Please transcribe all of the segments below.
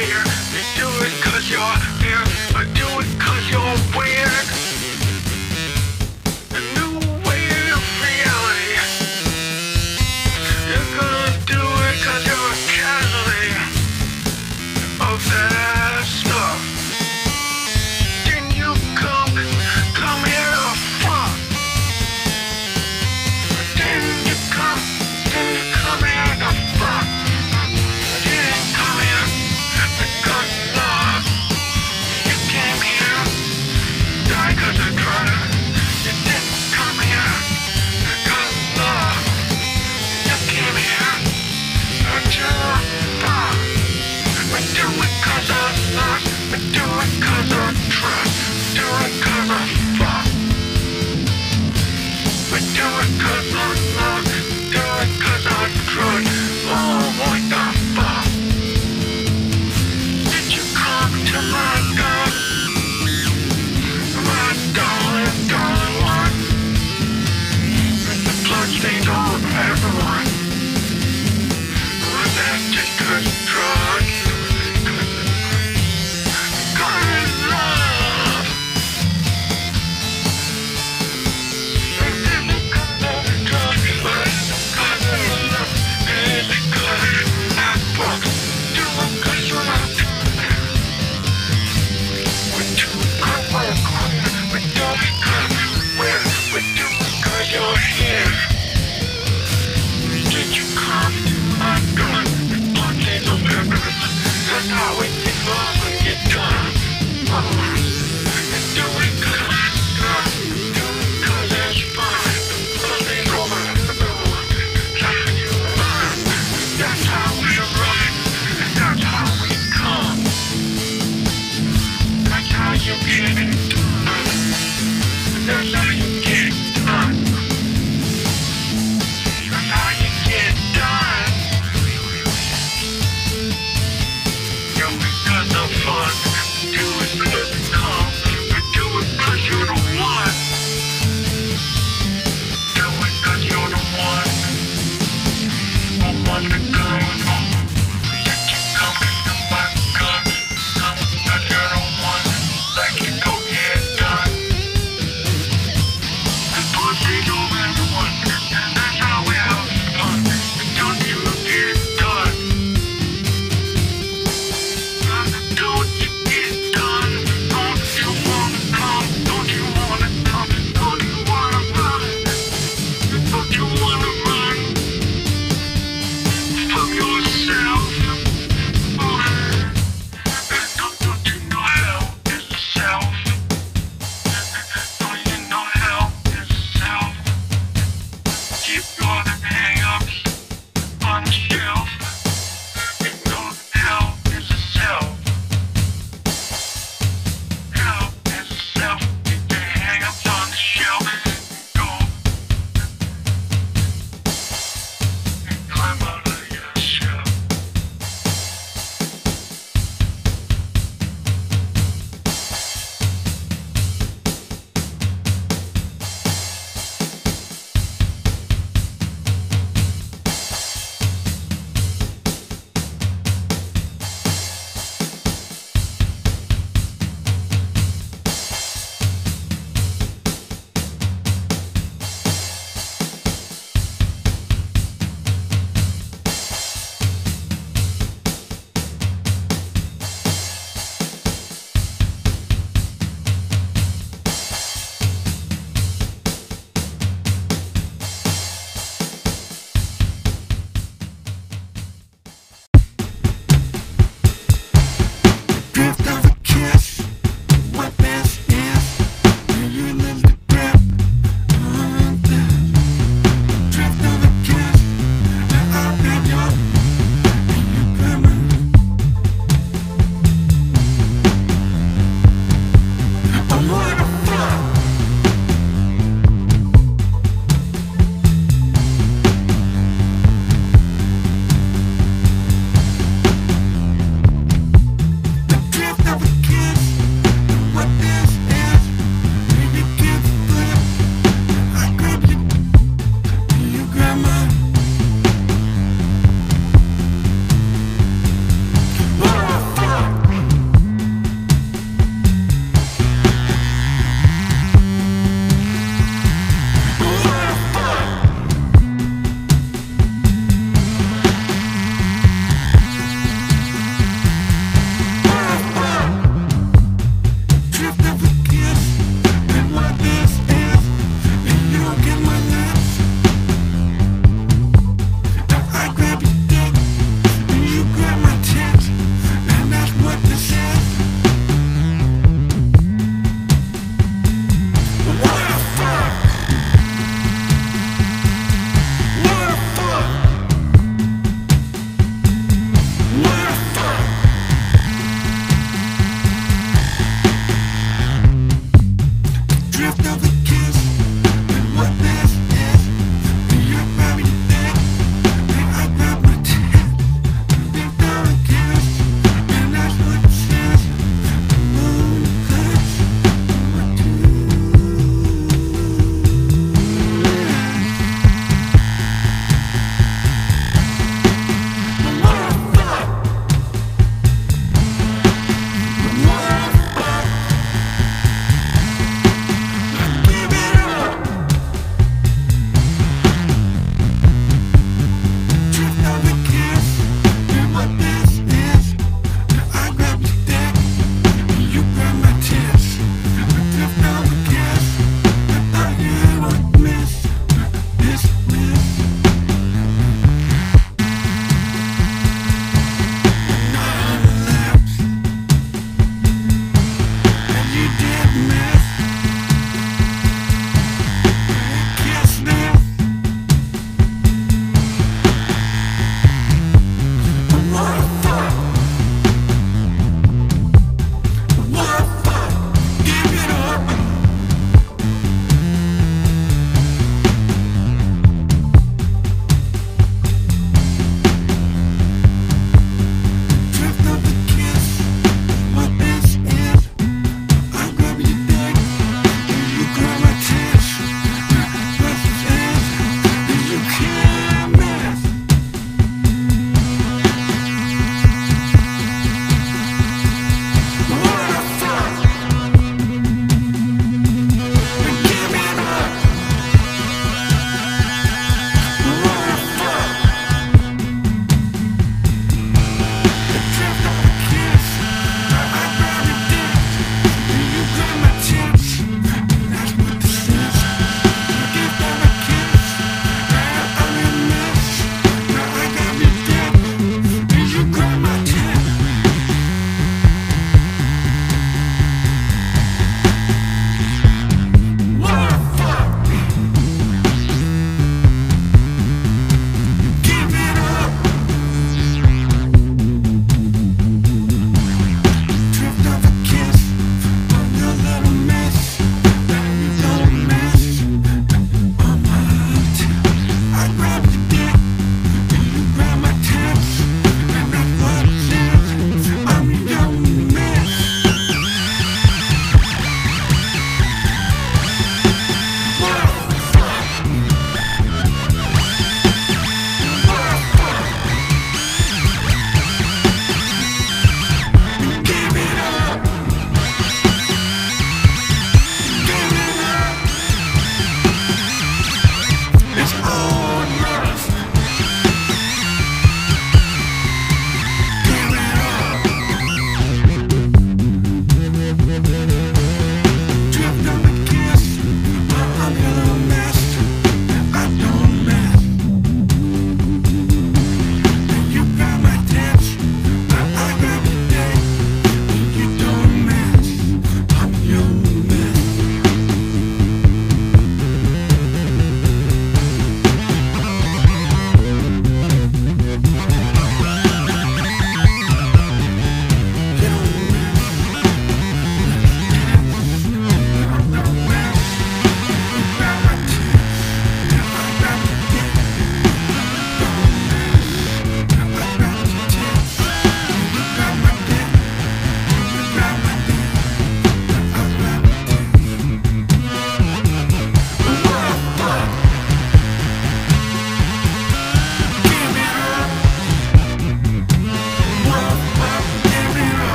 fear.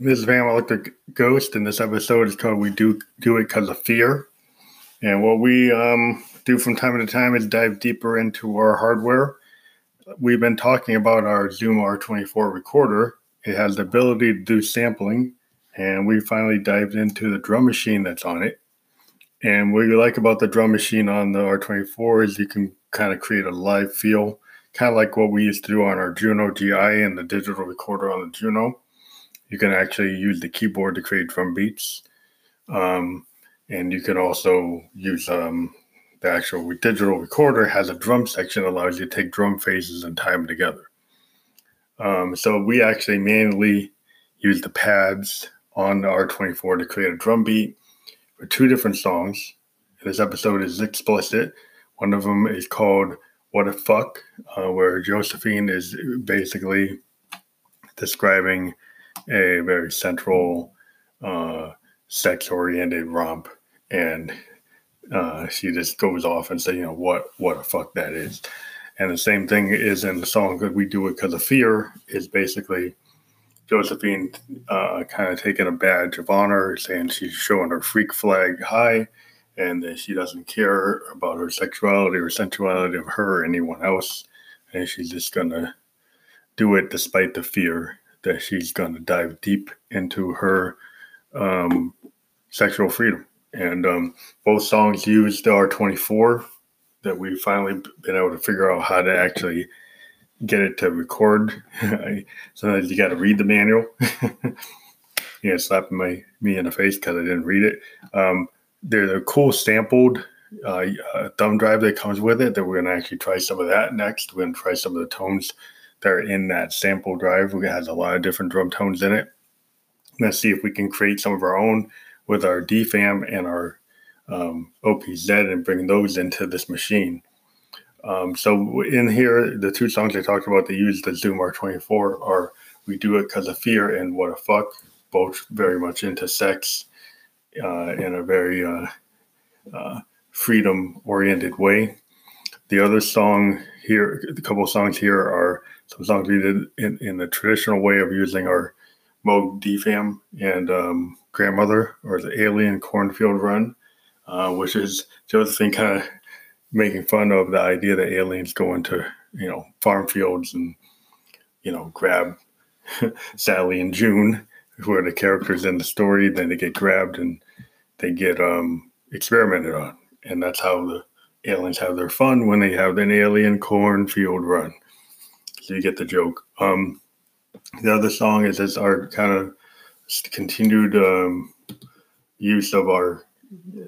This is Fam Electric Ghost, and this episode is called "We Do Do It Because of Fear." And what we um, do from time to time is dive deeper into our hardware. We've been talking about our Zoom R24 recorder. It has the ability to do sampling, and we finally dived into the drum machine that's on it. And what you like about the drum machine on the R24 is you can kind of create a live feel, kind of like what we used to do on our Juno GI and the digital recorder on the Juno. You can actually use the keyboard to create drum beats. Um, and you can also use um, the actual digital recorder has a drum section that allows you to take drum phases and tie them together. Um, so we actually manually use the pads on the R24 to create a drum beat for two different songs. This episode is explicit. One of them is called What a Fuck, uh, where Josephine is basically describing a very central uh, sex oriented romp. And uh, she just goes off and say, you know, what, what a fuck that is. And the same thing is in the song that we do it because of fear is basically Josephine uh, kind of taking a badge of honor, saying she's showing her freak flag high and that she doesn't care about her sexuality or sensuality of her or anyone else. And she's just to do it despite the fear that she's going to dive deep into her um, sexual freedom. And um, both songs used the R24 that we've finally been able to figure out how to actually get it to record. Sometimes you got to read the manual. know, slapping my me in the face because I didn't read it. Um, there's a cool sampled uh, thumb drive that comes with it that we're going to actually try some of that next. We're going to try some of the tones that are in that sample drive. It has a lot of different drum tones in it. Let's see if we can create some of our own with our DFAM and our um, OPZ and bring those into this machine. Um, so in here, the two songs I talked about that use the Zoom R24 are "We Do It Because of Fear" and "What a Fuck," both very much into sex uh, in a very uh, uh, freedom-oriented way. The other song here, a couple of songs here are some songs we did in, in the traditional way of using our Moog DFAM and um, grandmother or the alien cornfield run, uh, which is Josephine kind of making fun of the idea that aliens go into you know farm fields and you know grab Sally and June, who are the characters in the story. Then they get grabbed and they get um, experimented on, and that's how the aliens have their fun when they have an alien cornfield run. So you get the joke. Um, the other song is, is our kind of continued um, use of our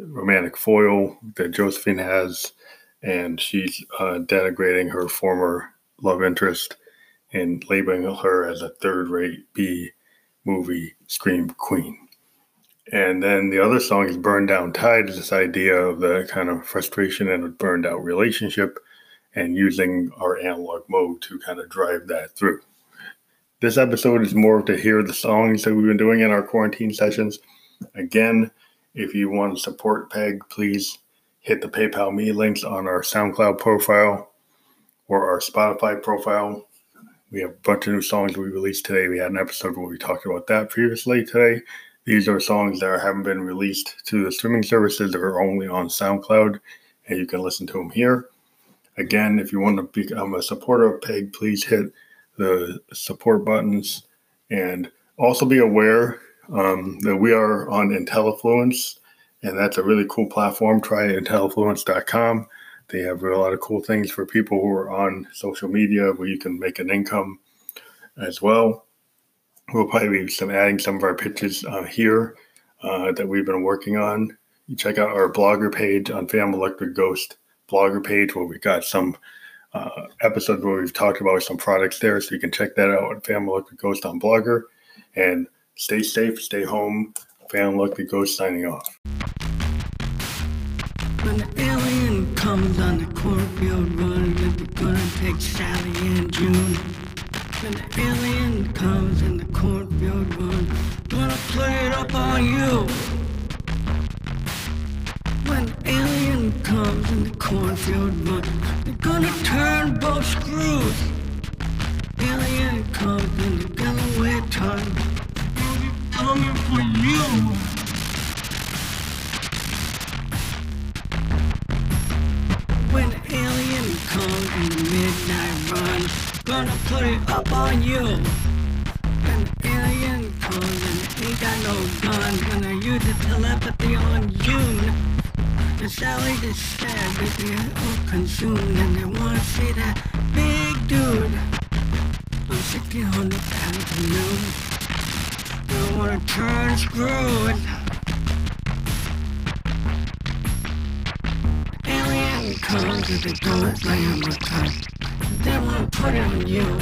romantic foil that Josephine has, and she's uh, denigrating her former love interest and labeling her as a third-rate B movie scream queen. And then the other song is Burned Down Tide, is this idea of the kind of frustration in a burned out relationship and using our analog mode to kind of drive that through. This episode is more to hear the songs that we've been doing in our quarantine sessions. Again, if you want to support PEG, please hit the PayPal me links on our SoundCloud profile or our Spotify profile. We have a bunch of new songs we released today. We had an episode where we talked about that previously today. These are songs that haven't been released to the streaming services that are only on SoundCloud, and you can listen to them here. Again, if you want to become a supporter of PEG, please hit the support buttons and also be aware um, that we are on IntelliFluence, and that's a really cool platform. Try IntelliFluence.com. They have a lot of cool things for people who are on social media where you can make an income as well. We'll probably be some adding some of our pitches uh, here uh, that we've been working on. You check out our blogger page on Fam Electric Ghost blogger page where we've got some uh, episodes where we've talked about some products there. So you can check that out at Fam Electric Ghost on Blogger. And stay safe, stay home. Fam Electric Ghost signing off. When alien comes on the cornfield run, we're gonna take Sally and June. When alien comes in the cornfield run, gonna play it up on you. When alien comes in the cornfield run, they're gonna turn both screws. Alien comes in the Delaware ton. coming for you. When the alien comes in the midnight run, gonna put it up on you. The alien and ain't got no gun, gonna use the telepathy on you. The Sally is sad, but they're all consumed and they wanna see that big dude. I'm 1600 afternoon. They wanna turn screwed. Alien comes with the door slam the cut. They wanna put it on you.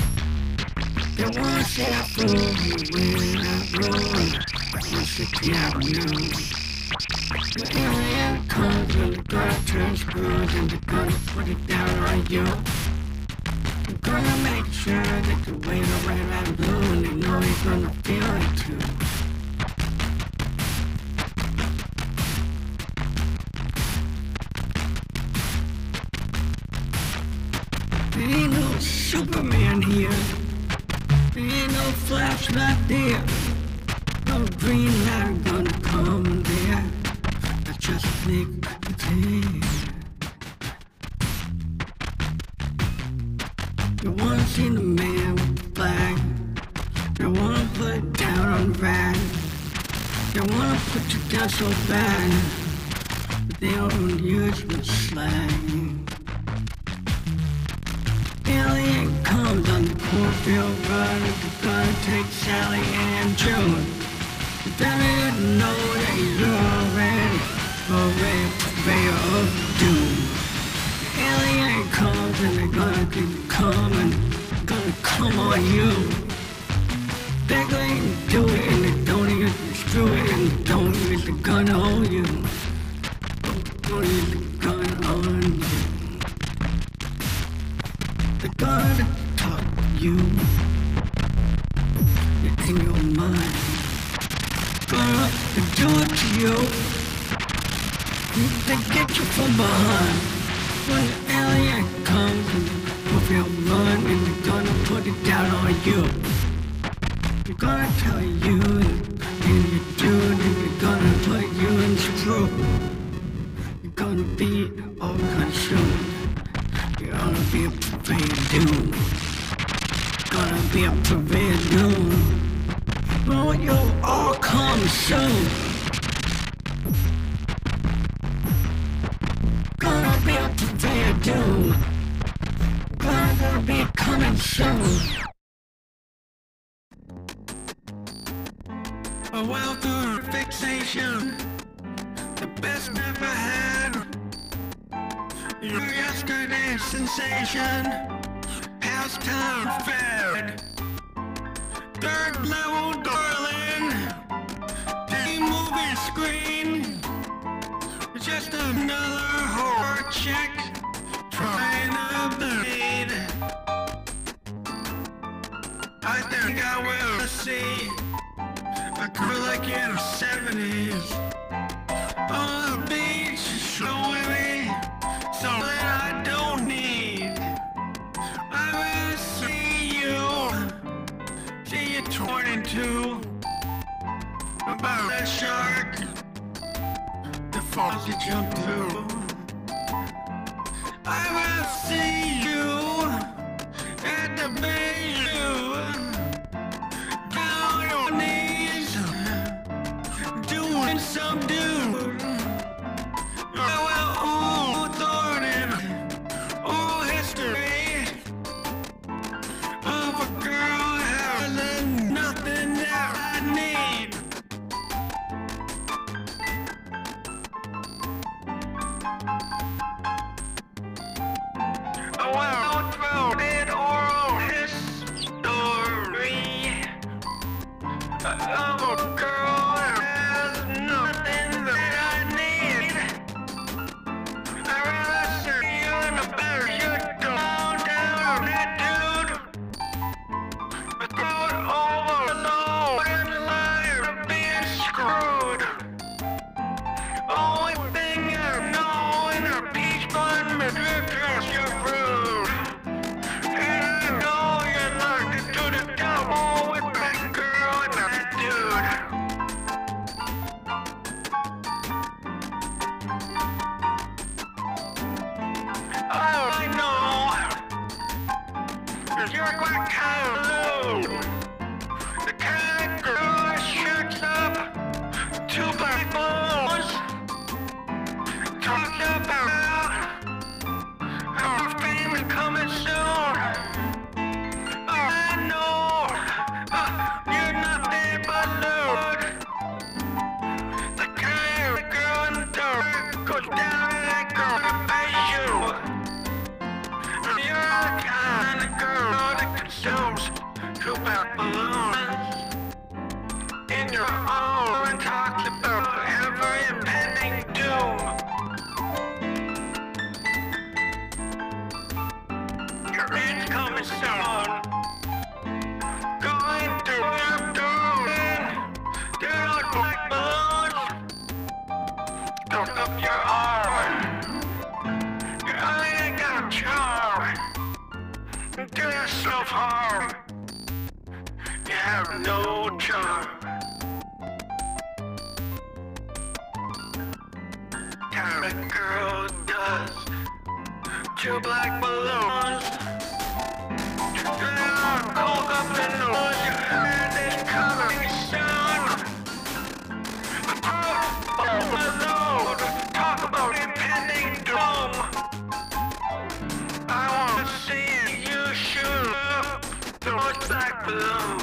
They wanna see that fool who wears that robe on 60th Avenue. The alien comes and the girl turns screws and they're gonna put it down on you. They're gonna make sure that the way the red and blue and they know you're gonna feel it too. Ain't no Superman here. There ain't no Flash not there. No Green Lantern gonna come there. I just think there. You wanna see the man with the flag? You wanna put it down on the rag? You wanna put you down so bad, but they don't use with slang. Alien comes on the cornfield run. It's gonna take Sally and June. You know that you're already, already purveyor of doom. Alien comes and they're gonna keep coming, gonna come on you. They're going to do it and they don't even screw it and they don't the gun on you. Don't use the gonna talk to you in your mind. Gonna do it to you. They get you from behind. When the alien comes and if you run and they're gonna put it down on you. They're gonna tell you and you do it and they're gonna put you in screw. You're gonna be all consumed. Gonna be a purveyor doom. Gonna be a purveyor doom. Oh, you'll all come soon. Gonna be a purveyor doom. Gonna be coming soon. A welcome fixation. The best never had. Yesterday's sensation has time fed. Third level, darling. The movie screen. Just another horror chick trying to bleed. I think I will see a girl like in the 70s shark that falls to jump through. I will see you at the those